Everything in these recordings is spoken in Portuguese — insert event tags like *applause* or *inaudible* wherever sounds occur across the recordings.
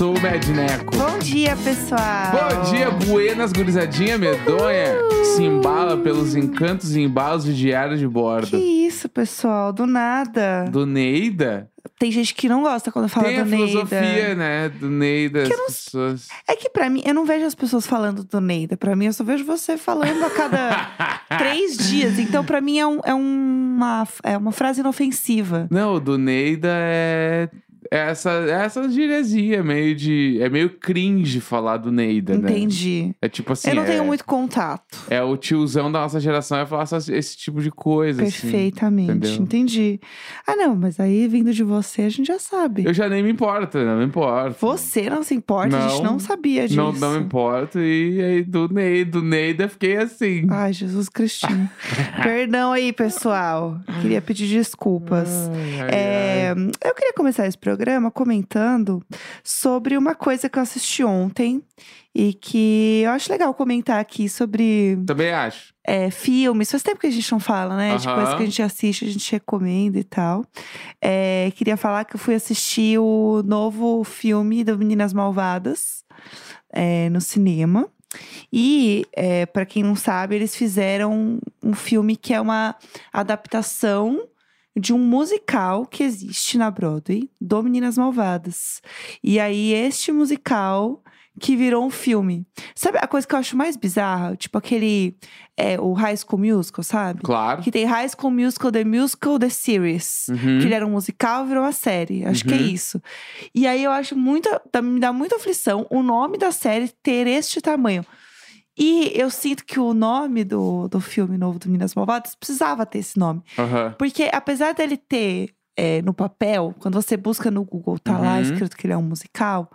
sou o Medneco. Bom dia, pessoal. Bom dia, buenas, gurizadinha medonha. Que se embala pelos encantos e embalos de diário de bordo. Que isso, pessoal? Do nada. Do Neida? Tem gente que não gosta quando fala Tem a do Neida. filosofia, né? Do Neida, Que as não- pessoas. É que pra mim, eu não vejo as pessoas falando do Neida. Pra mim, eu só vejo você falando a cada *laughs* três dias. Então, pra mim, é, um- é uma, é uma frase inofensiva. Não, o do Neida é. É Essa, é essa gíriazinha, meio de. É meio cringe falar do Neida, né? Entendi. É tipo assim. eu não é, tenho muito contato. É o tiozão da nossa geração vai falar esse tipo de coisa. assim. Perfeitamente. entendeu? Entendi. Ah, não, mas aí vindo de você, a gente já sabe. Eu já nem me importo, não me importo. Você não se importa, a gente Não, não sabia disso. Não, não me importo. E aí do Neida, do Neida fiquei assim. Ai, Jesus Cristinho. *laughs* Perdão aí, pessoal. Queria pedir desculpas. Ai, ai, É, ai. eu queria começar esse programa comentando sobre uma coisa que eu assisti ontem e que eu acho legal comentar aqui sobre Também acho. é, filmes. Faz tempo que a gente não fala, né? De Aham. coisas que a gente assiste, a gente recomenda e tal. É, queria falar que eu fui assistir o novo filme do Meninas Malvadas é, no cinema. E, é, para quem não sabe, eles fizeram um filme que é uma adaptação de um musical que existe na Broadway, do Meninas Malvadas. E aí, este musical que virou um filme. Sabe a coisa que eu acho mais bizarra? Tipo aquele. É, o High School Musical, sabe? Claro. Que tem High School Musical, The Musical, The Series. Uhum. Que ele era um musical e virou uma série. Acho que é Uhum. isso. E aí eu acho muito. Me dá muita aflição o nome da série ter este tamanho. E eu sinto que o nome do, do filme novo do Minas Malvadas precisava ter esse nome. Aham. Porque apesar dele ter é, no papel, quando você busca no Google, tá lá Uhum. escrito que ele é um musical.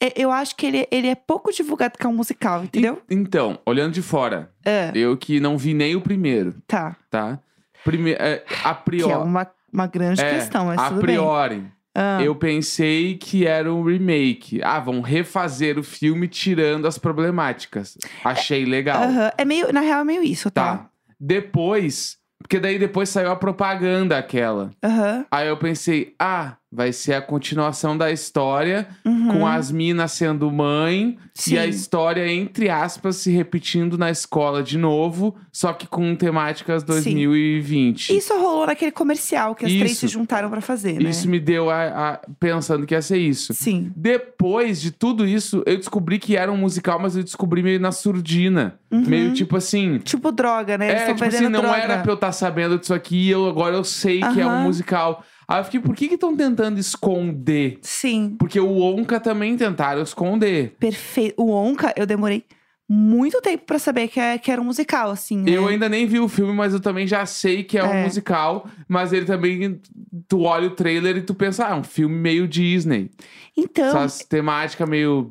é- Eu acho que ele, ele é pouco divulgado que é um musical, entendeu? E- então, olhando de fora, É, eu que não vi nem o primeiro, tá. tá? Prime é, a Que priori. é uma, uma grande é, questão, mas a priori. bem. Ah, Eu pensei que era um remake. Ah, vão refazer o filme tirando as problemáticas. Achei legal. aham. É meio, na real, é meio isso, tá? Tá. Depois, porque daí depois saiu a propaganda aquela. Aham. Aí eu pensei, ah, vai ser a continuação da história uhum. com as minas sendo mãe e a Sim. história, entre aspas, se repetindo na escola de novo, só que com temáticas 2020. Isso rolou naquele comercial que as três Isso. se juntaram pra fazer, né? Isso me deu a, a- pensando que ia ser isso. Sim. Depois de tudo isso, eu descobri que era um musical, mas eu descobri meio na surdina. Meio tipo assim. Tipo droga, né? Eles É, tipo assim, não droga. era pra eu estar sabendo disso aqui, e eu, agora eu sei que é um musical. Aí eu fiquei, por que que estão tentando esconder? Sim, Porque o Onca também tentaram esconder. perfeito. O Onca, eu demorei muito tempo pra saber que, é- que era um musical, assim. né? Eu ainda nem vi o filme, mas eu também já sei que é, um É. musical. Mas ele também, tu olha o trailer e tu pensa, ah, é um filme meio Disney. Então, Essas temáticas meio...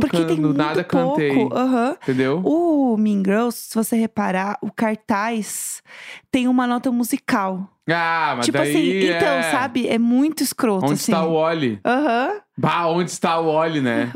porque tem muito nada pouco. cantei. aham. Entendeu? O Mean Girls, se você reparar, o cartaz tem uma nota musical. Ah, mas tipo daí assim, então, é... sabe? É muito escroto, Onde assim. está o Oli? Aham. Bah, onde está o Oli, né?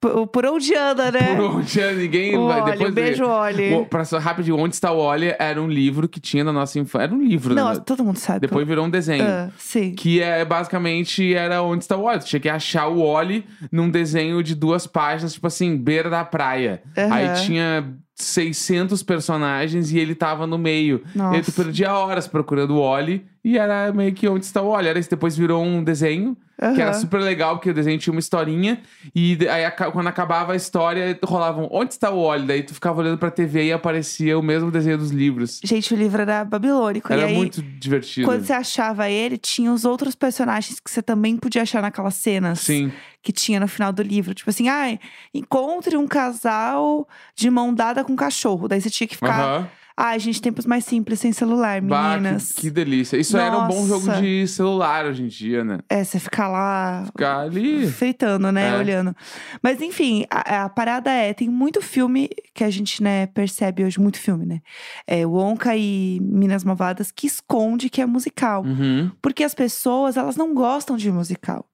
Por, por onde anda, né? Por onde é, ninguém O vai Oli, depois um beijo, Oli. O, pra só rapidinho, Onde está o Oli era um livro que tinha na nossa infância. Era um livro, Não, né? todo mundo sabe. Depois virou um desenho. Ah, sim. Que é basicamente era onde está o Oli. Tu tinha que achar o Oli num desenho de duas páginas, tipo assim, beira da praia. Aham. Aí tinha 600 personagens e ele tava no meio. Nossa. E aí tu perdia horas procurando o Oli e era meio que onde está o Oli. Era isso, depois virou um desenho que era super legal, porque o desenho tinha uma historinha. E aí quando acabava a história, rolavam onde está o Oli? Daí tu ficava olhando pra TV e aparecia o mesmo desenho dos livros. Gente, o livro era babilônico. Era aí, muito divertido. quando você achava ele, tinha os outros personagens que você também podia achar naquelas cenas Sim. que tinha no final do livro. Tipo assim, ai, encontre um casal de mão dada com um cachorro. Daí você tinha que ficar. Aham. Ai, gente, tempos mais simples sem celular, Bah, meninas. que, que delícia. Isso era um bom jogo Nossa. de celular hoje em dia, né? É, você ficar lá Ficar ali. fritando, né? É. Olhando. Mas enfim, a, a parada é, tem muito filme que a gente, né, percebe hoje, muito filme, né? É, o Onca e Minas Malvadas que esconde que é musical. Uhum. Porque as pessoas, elas não gostam de musical.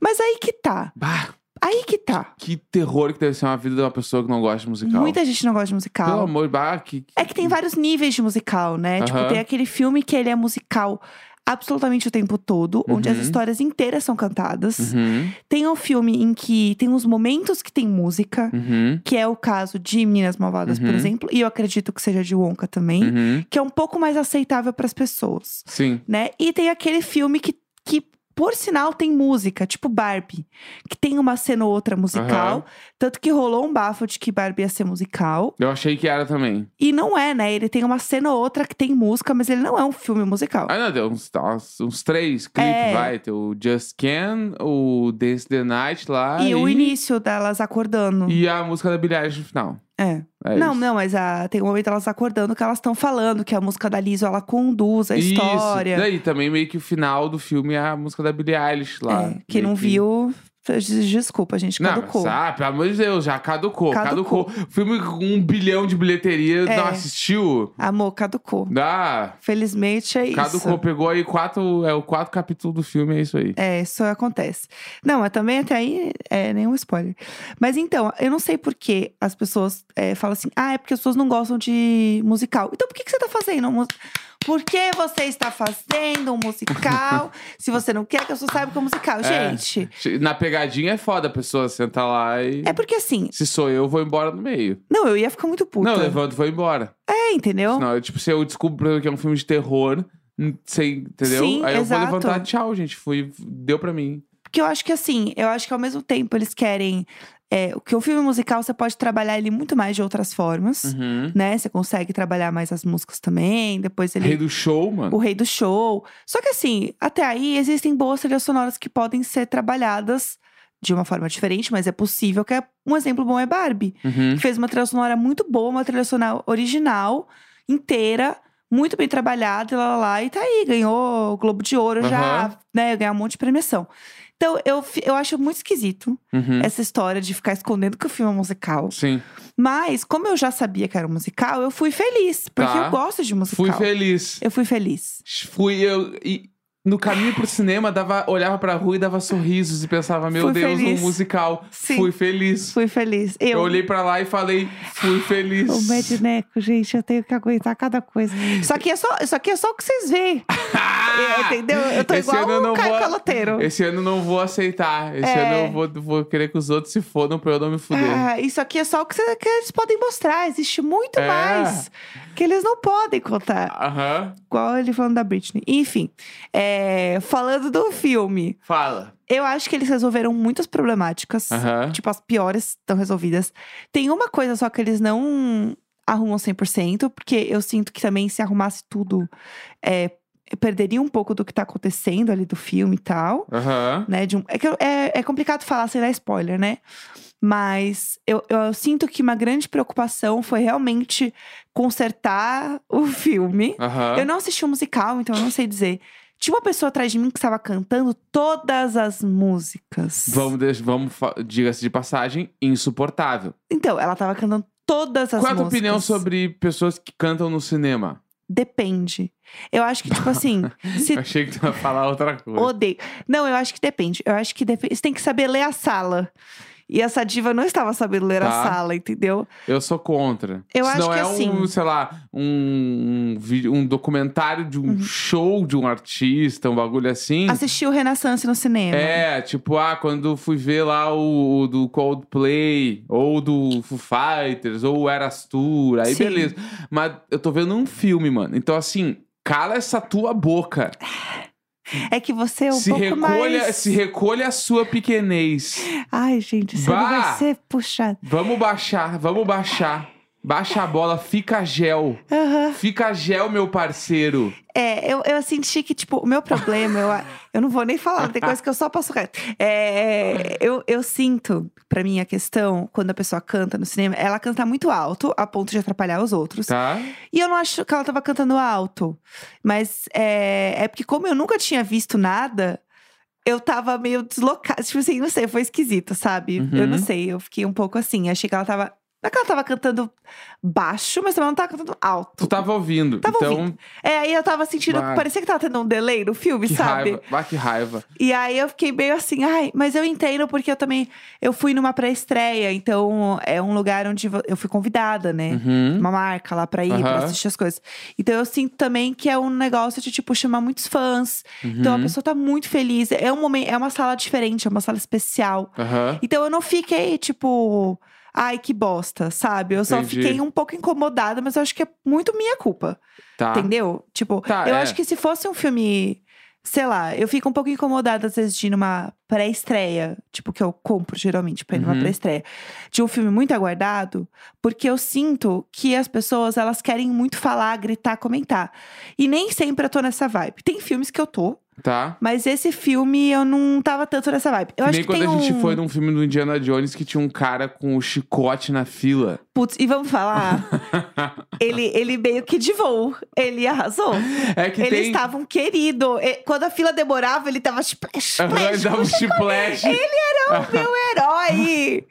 Mas aí que tá. Bah, Aí que tá. que terror que deve ser uma vida de uma pessoa que não gosta de musical. Muita gente não gosta de musical. Pelo amor, bah, que... É que tem vários níveis de musical, né? Tipo, tem aquele filme que ele é musical absolutamente o tempo todo, onde as Uhum. histórias inteiras são cantadas. Uhum, Tem um filme em que tem uns momentos que tem música, uhum, que é o caso de Meninas Malvadas, por exemplo, e eu acredito que seja de Wonka também, que é um pouco mais aceitável para as pessoas, Sim. né? E tem aquele filme que, que por sinal tem música, tipo Barbie, que tem uma cena ou outra musical, Aham. tanto que rolou um bafo de que Barbie ia ser musical, Eu achei que era também. e não é, né? Ele tem uma cena ou outra que tem música, mas ele não é um filme musical. Ah, não, deu uns, uns, uns três clipes, É. vai. Tem o Just Can, o Dance the Night lá. e o início delas acordando. E a música da Billie Eilish no final. É. É não, isso. não, mas a, tem um momento elas acordando que elas estão falando que a música da Liso ela conduz a história. Isso. Daí também meio que o final do filme é a música da Billie Eilish lá. É, quem não que- viu, desculpa, gente, Não, caducou. mas, ah, pelo amor de Deus, já caducou, Caducou. caducou. Filme com um bilhão de bilheteria, É. não assistiu? Amor, caducou. Ah, Felizmente é isso. caducou, pegou aí quatro, é o quatro capítulos do filme, é isso aí. É, isso acontece. Não, mas também até aí é nenhum spoiler. Mas então, eu não sei por que as pessoas é, falam assim: ah, é porque as pessoas não gostam de musical. Então por que, que você tá fazendo mus- Por que você está fazendo um musical *laughs* se você não quer que as pessoas saibam que é um musical? É. Gente, Na pegadinha é foda a pessoa sentar lá e. é porque assim, Se sou eu, vou embora no meio. não, eu ia ficar muito puta. Não, eu levanto e vou embora. É, entendeu? Senão, eu, tipo, se eu descubro que é um filme de terror, sei, entendeu? Sim, Aí eu exato. vou levantar, tchau, gente. Fui, deu pra mim. Porque eu acho que assim, eu acho que ao mesmo tempo eles querem. É, o que o filme musical você pode trabalhar ele muito mais de outras formas, Uhum. né? Você consegue trabalhar mais as músicas também, depois ele. Rei do show, mano. o rei do show. Só que assim, até aí existem boas trilhas sonoras que podem ser trabalhadas de uma forma diferente, mas é possível. Que é, um exemplo bom é Barbie, Uhum. que fez uma trilha sonora muito boa, uma trilha sonora original, inteira, muito bem trabalhada, e lá, lá, lá, e tá aí, ganhou o Globo de Ouro já, Aham. né? Ganhar um monte de premiação. Então, eu, eu acho muito esquisito Uhum. essa história de ficar escondendo que o filme é musical. Sim. Mas, como eu já sabia que era um musical, eu fui feliz. Porque Tá. eu gosto de musical. Fui feliz. Eu fui feliz. Fui eu. E no caminho pro cinema, dava, olhava pra rua e dava sorrisos e pensava, meu Fui Deus, feliz. um musical. Sim. Fui feliz. Fui feliz. Eu, Eu olhei pra lá e falei, fui feliz. O Medneco, gente, eu tenho que aguentar cada coisa. Isso aqui é só, isso aqui é só o que vocês veem. *laughs* É, Entendeu? Eu tô Esse igual ano o Caio vou- Caloteiro. Esse ano eu não vou aceitar. Esse É. ano eu vou, vou querer que os outros se fodam pra eu não me fuder. Ah, isso aqui é só o que, cê- que eles podem mostrar. Existe muito É. mais que eles não podem contar. Aham. Igual ele falando da Britney. Enfim, é, falando do filme, Fala. eu acho que eles resolveram muitas problemáticas. Aham. Tipo, as piores estão resolvidas. Tem uma coisa só que eles não arrumam 100%, porque eu sinto que também se arrumasse tudo, é, perderia um pouco do que tá acontecendo ali do filme e tal. Aham. Né, de um- é, que é, é complicado falar sem dar spoiler, né? Mas eu, eu sinto que uma grande preocupação foi realmente consertar o filme. Aham. Eu não assisti o musical, então eu não sei dizer. Tinha uma pessoa atrás de mim que estava cantando todas as músicas. Vamos, vamos diga-se de passagem, insuportável. Então, ela tava cantando todas as Qual é a tua músicas. opinião sobre pessoas que cantam no cinema? Depende. Eu acho que, tipo assim, *laughs* se Eu achei que tu ia falar outra coisa. odeio. Não, eu acho que depende. Eu acho que depende. Você tem que saber ler a sala. E essa diva não estava sabendo ler a Tá. sala, entendeu? Eu sou contra. Eu Se acho não que é assim- um, sei lá, um, um, vídeo- um documentário de um Uhum. show de um artista, um bagulho assim. Assisti o Renaissance no cinema. É, tipo, ah, quando fui ver lá o, o do Coldplay, ou do Foo Fighters, ou o Eras Tour, aí Sim. beleza. Mas eu tô vendo um filme, mano. Então, assim, cala essa tua boca. *sighs* É que você é um se, pouco recolha, mais. se recolha a sua pequenez. Ai, gente, isso Bah! vai ser puxado. Vamos baixar, vamos baixar. Baixa a bola, fica gel. Aham. Fica gel, meu parceiro. É, eu, eu senti que, tipo, o meu problema, eu, eu não vou nem falar, tem coisa que eu só passo reto. É, eu, eu sinto, pra mim, a questão, quando a pessoa canta no cinema, ela canta muito alto, a ponto de atrapalhar os outros. Tá? E eu não acho que ela tava cantando alto. Mas é, é porque, como eu nunca tinha visto nada, eu tava meio deslocada. Tipo assim, não sei, foi esquisito, sabe? Uhum. Eu não sei, eu fiquei um pouco assim. Achei que ela tava Não é que ela tava cantando baixo, mas também não tava cantando alto. Tu tava ouvindo. Tava então, ouvindo. É, aí eu tava sentindo. Vai. Parecia que tava tendo um delay no filme, que sabe? raiva. Ah, que raiva. E aí eu fiquei meio assim, ai, mas eu entendo porque eu também. Eu fui numa pré-estreia, então é um lugar onde eu fui convidada, né? Uhum. Uma marca lá pra ir, pra Aham. assistir as coisas. Então eu sinto também que é um negócio de, tipo, chamar muitos fãs. Então a Uhum. pessoa tá muito feliz. É um momento, é uma sala diferente, é uma sala especial. Então eu não fiquei, tipo, ai, que bosta, sabe? Eu só Entendi. fiquei um pouco incomodada, mas eu acho que é muito minha culpa. Tá. Entendeu? Tipo, Tá, eu é. acho que se fosse um filme, sei lá, eu fico um pouco incomodada às vezes de ir numa pré-estreia, tipo, que eu compro geralmente pra ir numa Uhum. pré-estreia, de um filme muito aguardado, porque eu sinto que as pessoas, elas querem muito falar, gritar, comentar. E nem sempre eu tô nessa vibe. Tem filmes que eu tô, Tá. mas esse filme eu não tava tanto nessa vibe. Eu acho nem que quando a gente um... foi num filme do Indiana Jones que tinha um cara com o chicote na fila. Putz, e vamos falar, *laughs* ele, ele meio que de voo, ele arrasou. É que Ele tem. estava um querido. Quando a fila demorava, ele tava splash, Aham, ele splash. dava um splash. Era o meu *laughs* herói.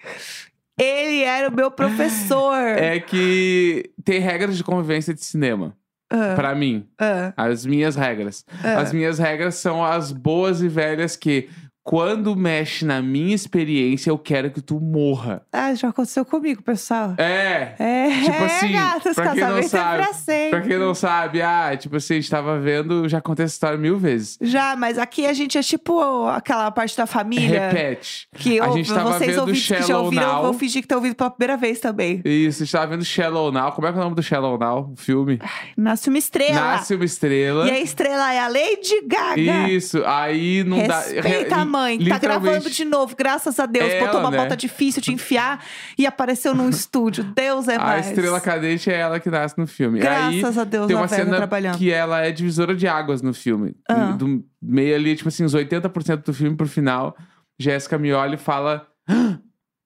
Ele era o meu professor. É que tem regras de convivência de cinema. Ah, Pra mim. ah, As minhas regras. ah. As minhas regras são as boas e velhas que, quando mexe na minha experiência, eu quero que tu morra. Ah, já aconteceu comigo, pessoal. É. É, Tipo assim, gatas, pra quem não casamento é sabe, pra sempre. Pra quem não sabe, ah, tipo assim, a gente tava vendo, já contei essa história mil vezes. Já, mas aqui a gente é tipo aquela parte da família. Repete. Que A gente tava vocês vendo ouvintes que já Shallow ouviram, Now. vão fingir que estão ouvindo pela primeira vez também. Isso, a gente tava vendo Shallow Now. Como é que é o nome do Shallow Now? O filme? Nasce uma estrela. Nasce uma estrela. E a estrela é a Lady Gaga. Isso, aí não dá. Respeita re- a mãe, tá gravando de novo, graças a Deus. Ela, Botou uma né? bota difícil de enfiar e apareceu num estúdio. Deus é A mais. estrela cadente é ela que nasce no filme. aí, Graças a Deus, tem a uma cena trabalhando. que ela é divisora de águas no filme. Ah. Do meio ali, tipo assim, uns 80% do filme pro final, Jéssica me olha e fala: "Ah,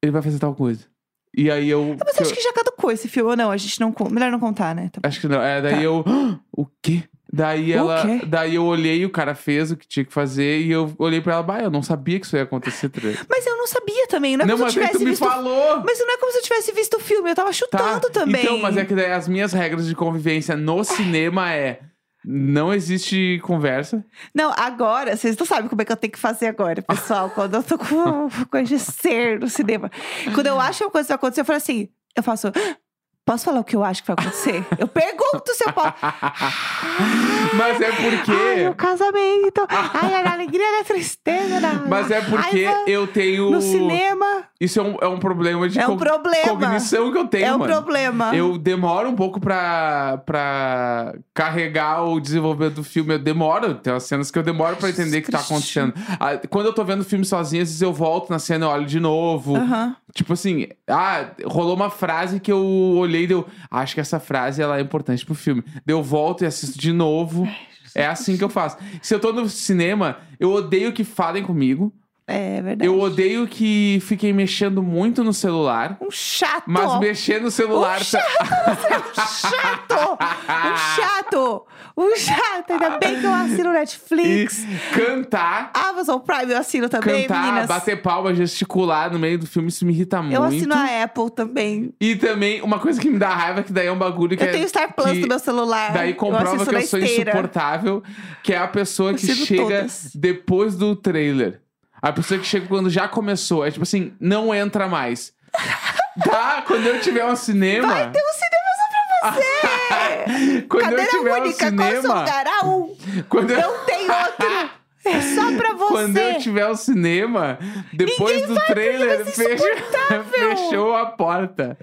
ele vai fazer tal coisa. E aí eu. Mas acho que já caducou esse filme, ou não? A gente não. Melhor não contar, né? Tá. Acho que não. É, daí Tá. eu. "Ah, O quê? Daí ela. Daí eu olhei, o cara fez o que tinha que fazer, e eu olhei pra ela, bah, eu não sabia que isso ia acontecer. Tre. Mas eu não sabia também. Não é Não, como mas se eu aí tu tivesse me visto. falou! Mas não é como se eu tivesse visto o filme, eu tava Tá? chutando também. Então, mas é que daí as minhas regras de convivência no cinema é. Não existe conversa. Não, agora, vocês não sabem como é que eu tenho que fazer agora, pessoal, quando eu tô com *laughs* coisa de ser no cinema. Quando eu acho que uma coisa vai acontecer, eu falo assim, eu faço. "Ah, Posso falar o que eu acho que vai acontecer? Eu pergunto se eu posso. *laughs* Mas é porque. Ai, o casamento. Ai, a alegria da tristeza. Da Mas é porque raiva eu tenho. No cinema. Isso é um, é um problema de É um co- problema. cognição que eu tenho, é um mano. problema. Eu demoro um pouco pra, pra carregar o desenvolvimento do filme. Eu demoro. Tem umas cenas que eu demoro pra entender o que tá acontecendo. Ah, Quando eu tô vendo filme sozinho, às vezes eu volto na cena e olho de novo. Aham. Tipo assim, ah, rolou uma frase que eu olhei e deu. Acho que essa frase ela é importante pro filme. Daí eu volto e assisto de novo. É assim que eu faço. Se eu tô no cinema, eu odeio que falem comigo. É verdade. Eu odeio que fiquem mexendo muito no celular. Um chato. Mas mexer no celular. Um chato. Um chato. *laughs* Um chato. Ainda bem que eu assino e Netflix. cantar. Amazon Prime eu assino também, cantar, meninas. bater palma, gesticular no meio do filme, isso me irrita muito. Eu assino a Apple também. E também, uma coisa que me dá raiva, que daí é um bagulho que Eu é. tenho Star Plus que no meu celular. Daí comprova que eu sou esteira. insuportável, que é a pessoa Eu que chega todas. depois do trailer. A pessoa que chega quando já começou. É tipo assim, não entra mais. Tá? Quando eu tiver um cinema. Vai ter um cinema você! *laughs* quando eu Cadeira tiver um única, qual o seu cinema. Ah, um. Quando eu, Não tem outro. *laughs* É só pra você. *laughs* quando eu tiver um cinema, depois Ninguém do trailer, fecha- *laughs* fechou a porta.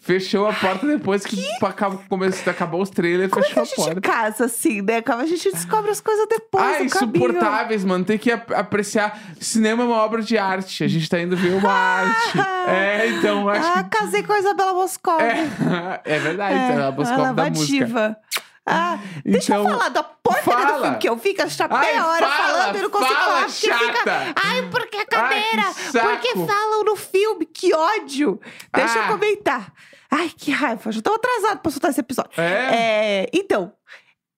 Fechou a porta depois que, acabou, começou, acabou os trailers, Como é que fechou a a gente porta. casa assim, né? A gente descobre as coisas depois Ah, insuportáveis, mano. Tem que ap- apreciar. Cinema é uma obra de arte. A gente tá indo ver uma arte. É, então, acho Ah, casei com a Isabela Moscov. que. É, *laughs* é verdade, é, a Boscov é da música. diva. Ah, deixa eu Então, falar da porcaria do fala. filme que eu fico, a gente Ai, meia hora fala, falando e não consigo fala, falar. Porque chata. fica. Ai, porque a cadeira? porque falam no filme? Que ódio! Deixa Ah. eu comentar. Ai, que raiva. Já tô atrasado pra soltar esse episódio. É? É, então,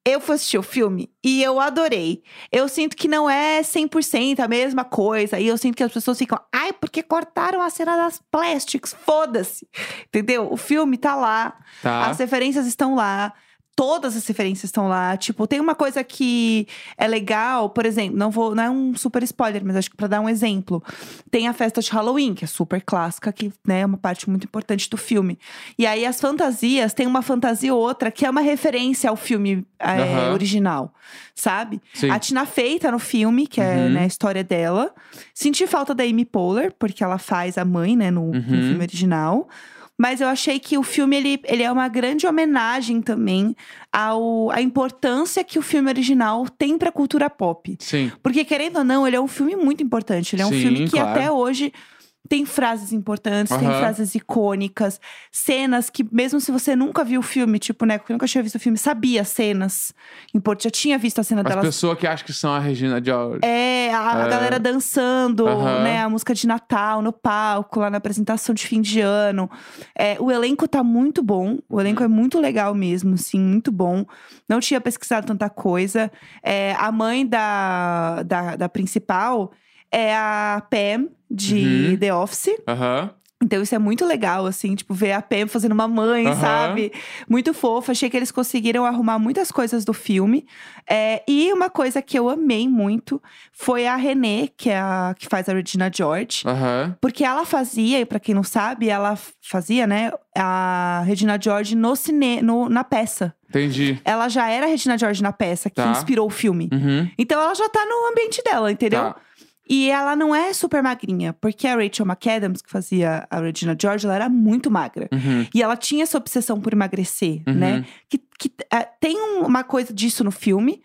eu fui assistir o filme e eu adorei. Eu sinto que não é 100% a mesma coisa. E eu sinto que as pessoas ficam, ai, porque cortaram a cena das plásticos? Foda-se. Entendeu? O filme tá lá, Tá. as referências estão lá. Todas as referências estão lá. Tipo, tem uma coisa que é legal, por exemplo, não vou, não é um super spoiler, mas acho que pra dar um exemplo. Tem a festa de Halloween, que é super clássica, que né, é uma parte muito importante do filme. E aí as fantasias, tem uma fantasia ou outra que é uma referência ao filme é, Aham. original, sabe? Sim. A Tina Fey tá no filme, que é Uhum. né, a história dela. Senti falta da Amy Poehler, porque ela faz a mãe, né, no, no Uhum. filme original. Mas eu achei que o filme, ele, ele é uma grande homenagem também ao, à importância que o filme original tem pra cultura pop. Sim. Porque, querendo ou não, ele é um filme muito importante. Ele é um Sim, filme que claro. até hoje tem frases importantes, tem Aham. frases icônicas, cenas que, mesmo se você nunca viu o filme, tipo, né, que nunca tinha visto o filme, sabia cenas importantes, já tinha visto a cena As delas pessoas que acham que são a Regina George. é, a, É. galera dançando, Aham. né? A música de Natal no palco, lá na apresentação de fim de ano. É, o elenco tá muito bom. O elenco Uhum. é muito legal mesmo, assim, muito bom. Não tinha pesquisado tanta coisa. É, a mãe da, da, da principal é a Pam, de Uhum. The Office. Aham. Então isso é muito legal, assim, tipo, ver a Pam fazendo uma mãe, Aham. sabe? Muito fofa. Achei que eles conseguiram arrumar muitas coisas do filme. É, e uma coisa que eu amei muito foi a Renée, que é a que faz a Regina George. Aham. Porque ela fazia, e pra quem não sabe, ela fazia, né, a Regina George no cine, no, na peça. Entendi. Ela já era a Regina George na peça, que Tá. inspirou o filme. Uhum. Então ela já tá no ambiente dela, entendeu? Tá. E ela não é super magrinha, porque a Rachel McAdams, que fazia a Regina George, ela era muito magra. Uhum. E ela tinha essa obsessão por emagrecer, Uhum. né? Que, que é, tem um- uma coisa disso no filme,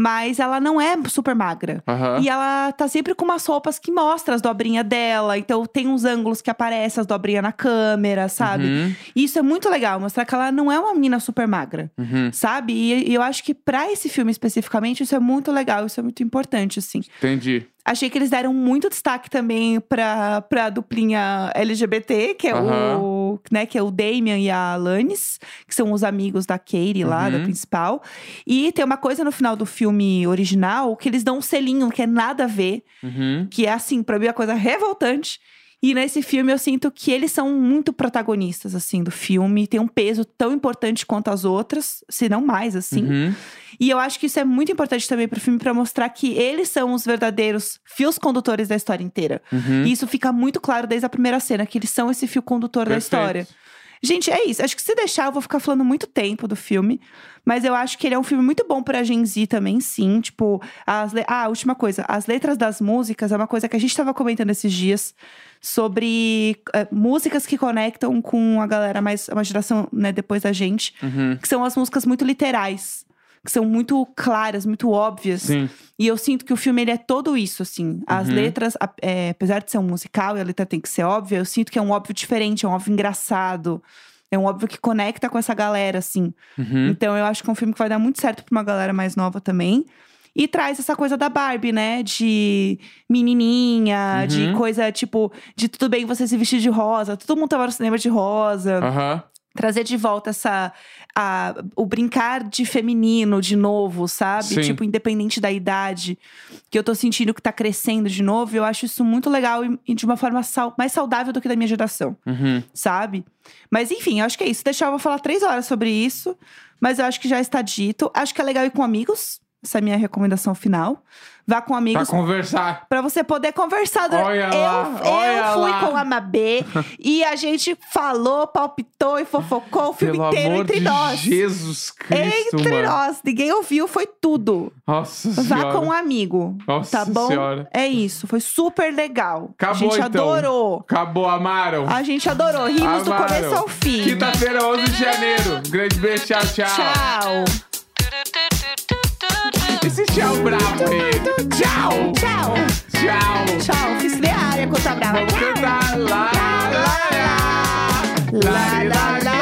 mas ela não é super magra. Aham. E ela tá sempre com umas roupas que mostram as dobrinhas dela. Então tem uns ângulos que aparecem as dobrinhas na câmera, sabe? Uhum. E isso é muito legal, mostrar que ela não é uma menina super magra. Uhum. Sabe? E, e eu acho que pra esse filme especificamente, isso é muito legal, isso é muito importante, assim. Entendi. Achei que eles deram muito destaque também pra, pra duplinha LGBT, que é o, né, que é o Damian e a Alanis, que são os amigos da Katie lá, da Uhum. principal. E tem uma coisa no final do filme original que eles dão um selinho que é nada a ver, Uhum. que é assim, pra mim é uma coisa revoltante. E nesse filme eu sinto que eles são muito protagonistas, assim, do filme. Tem um peso tão importante quanto as outras, se não mais, assim. Uhum. E eu acho que isso é muito importante também pro filme pra mostrar que eles são os verdadeiros fios condutores da história inteira. Uhum. E isso fica muito claro desde a primeira cena, que eles são esse fio condutor da Perfeito. história. Gente, é isso. Acho que se deixar, eu vou ficar falando muito tempo do filme. Mas eu acho que ele é um filme muito bom pra Gen Z também, sim. Tipo, as le- ah, a última coisa. As letras das músicas é uma coisa que a gente tava comentando esses dias. Sobre eh, músicas que conectam com a galera mais... Uma geração, né, depois da gente. Uhum. Que são as músicas muito literais. Que são muito claras, muito óbvias. Sim. E eu sinto que o filme ele é todo isso, assim. As Uhum. letras, a- é, apesar de ser um musical e a letra tem que ser óbvia, eu sinto que é um óbvio diferente, é um óbvio engraçado. É um óbvio que conecta com essa galera, assim. Uhum. Então eu acho que é um filme que vai dar muito certo pra uma galera mais nova também. E traz essa coisa da Barbie, né? De menininha, de Uhum. coisa tipo, de tudo bem você se vestir de rosa. Todo mundo tava no cinema de rosa Aham. Trazer de volta essa a, o brincar de feminino de novo, sabe? Sim. Tipo, independente da idade, que eu tô sentindo que tá crescendo de novo. Eu acho isso muito legal e, e de uma forma sal- mais saudável do que da minha geração, Uhum. sabe? Mas enfim, eu acho que é isso. Deixar eu vou falar três horas sobre isso, mas eu acho que já está dito. Acho que é legal ir com amigos. Essa é a minha recomendação final. Vá com Pra amigos conversar. Pra você poder conversar. Olha eu lá, eu olha fui lá. com a Mabê *laughs* e a gente falou, palpitou e fofocou o filme Pelo inteiro amor entre de nós. Jesus Cristo, Entre mano. nós. Ninguém ouviu, foi tudo. Nossa Vá senhora. com um amigo. Nossa tá bom? senhora. É isso. Foi super legal. Acabou, a gente então. adorou. Acabou, amaram. A gente adorou. Rimos do Amaram. começo ao fim. Quinta-feira, 11 de janeiro. Grande beijo, tchau, tchau. Tchau esse tchau bravo aí. Tchau. Tchau. Tchau. Tchau. Fiz área com essa brava. Vamos cantar tá lá, lá, lá. Lá, lá, lá.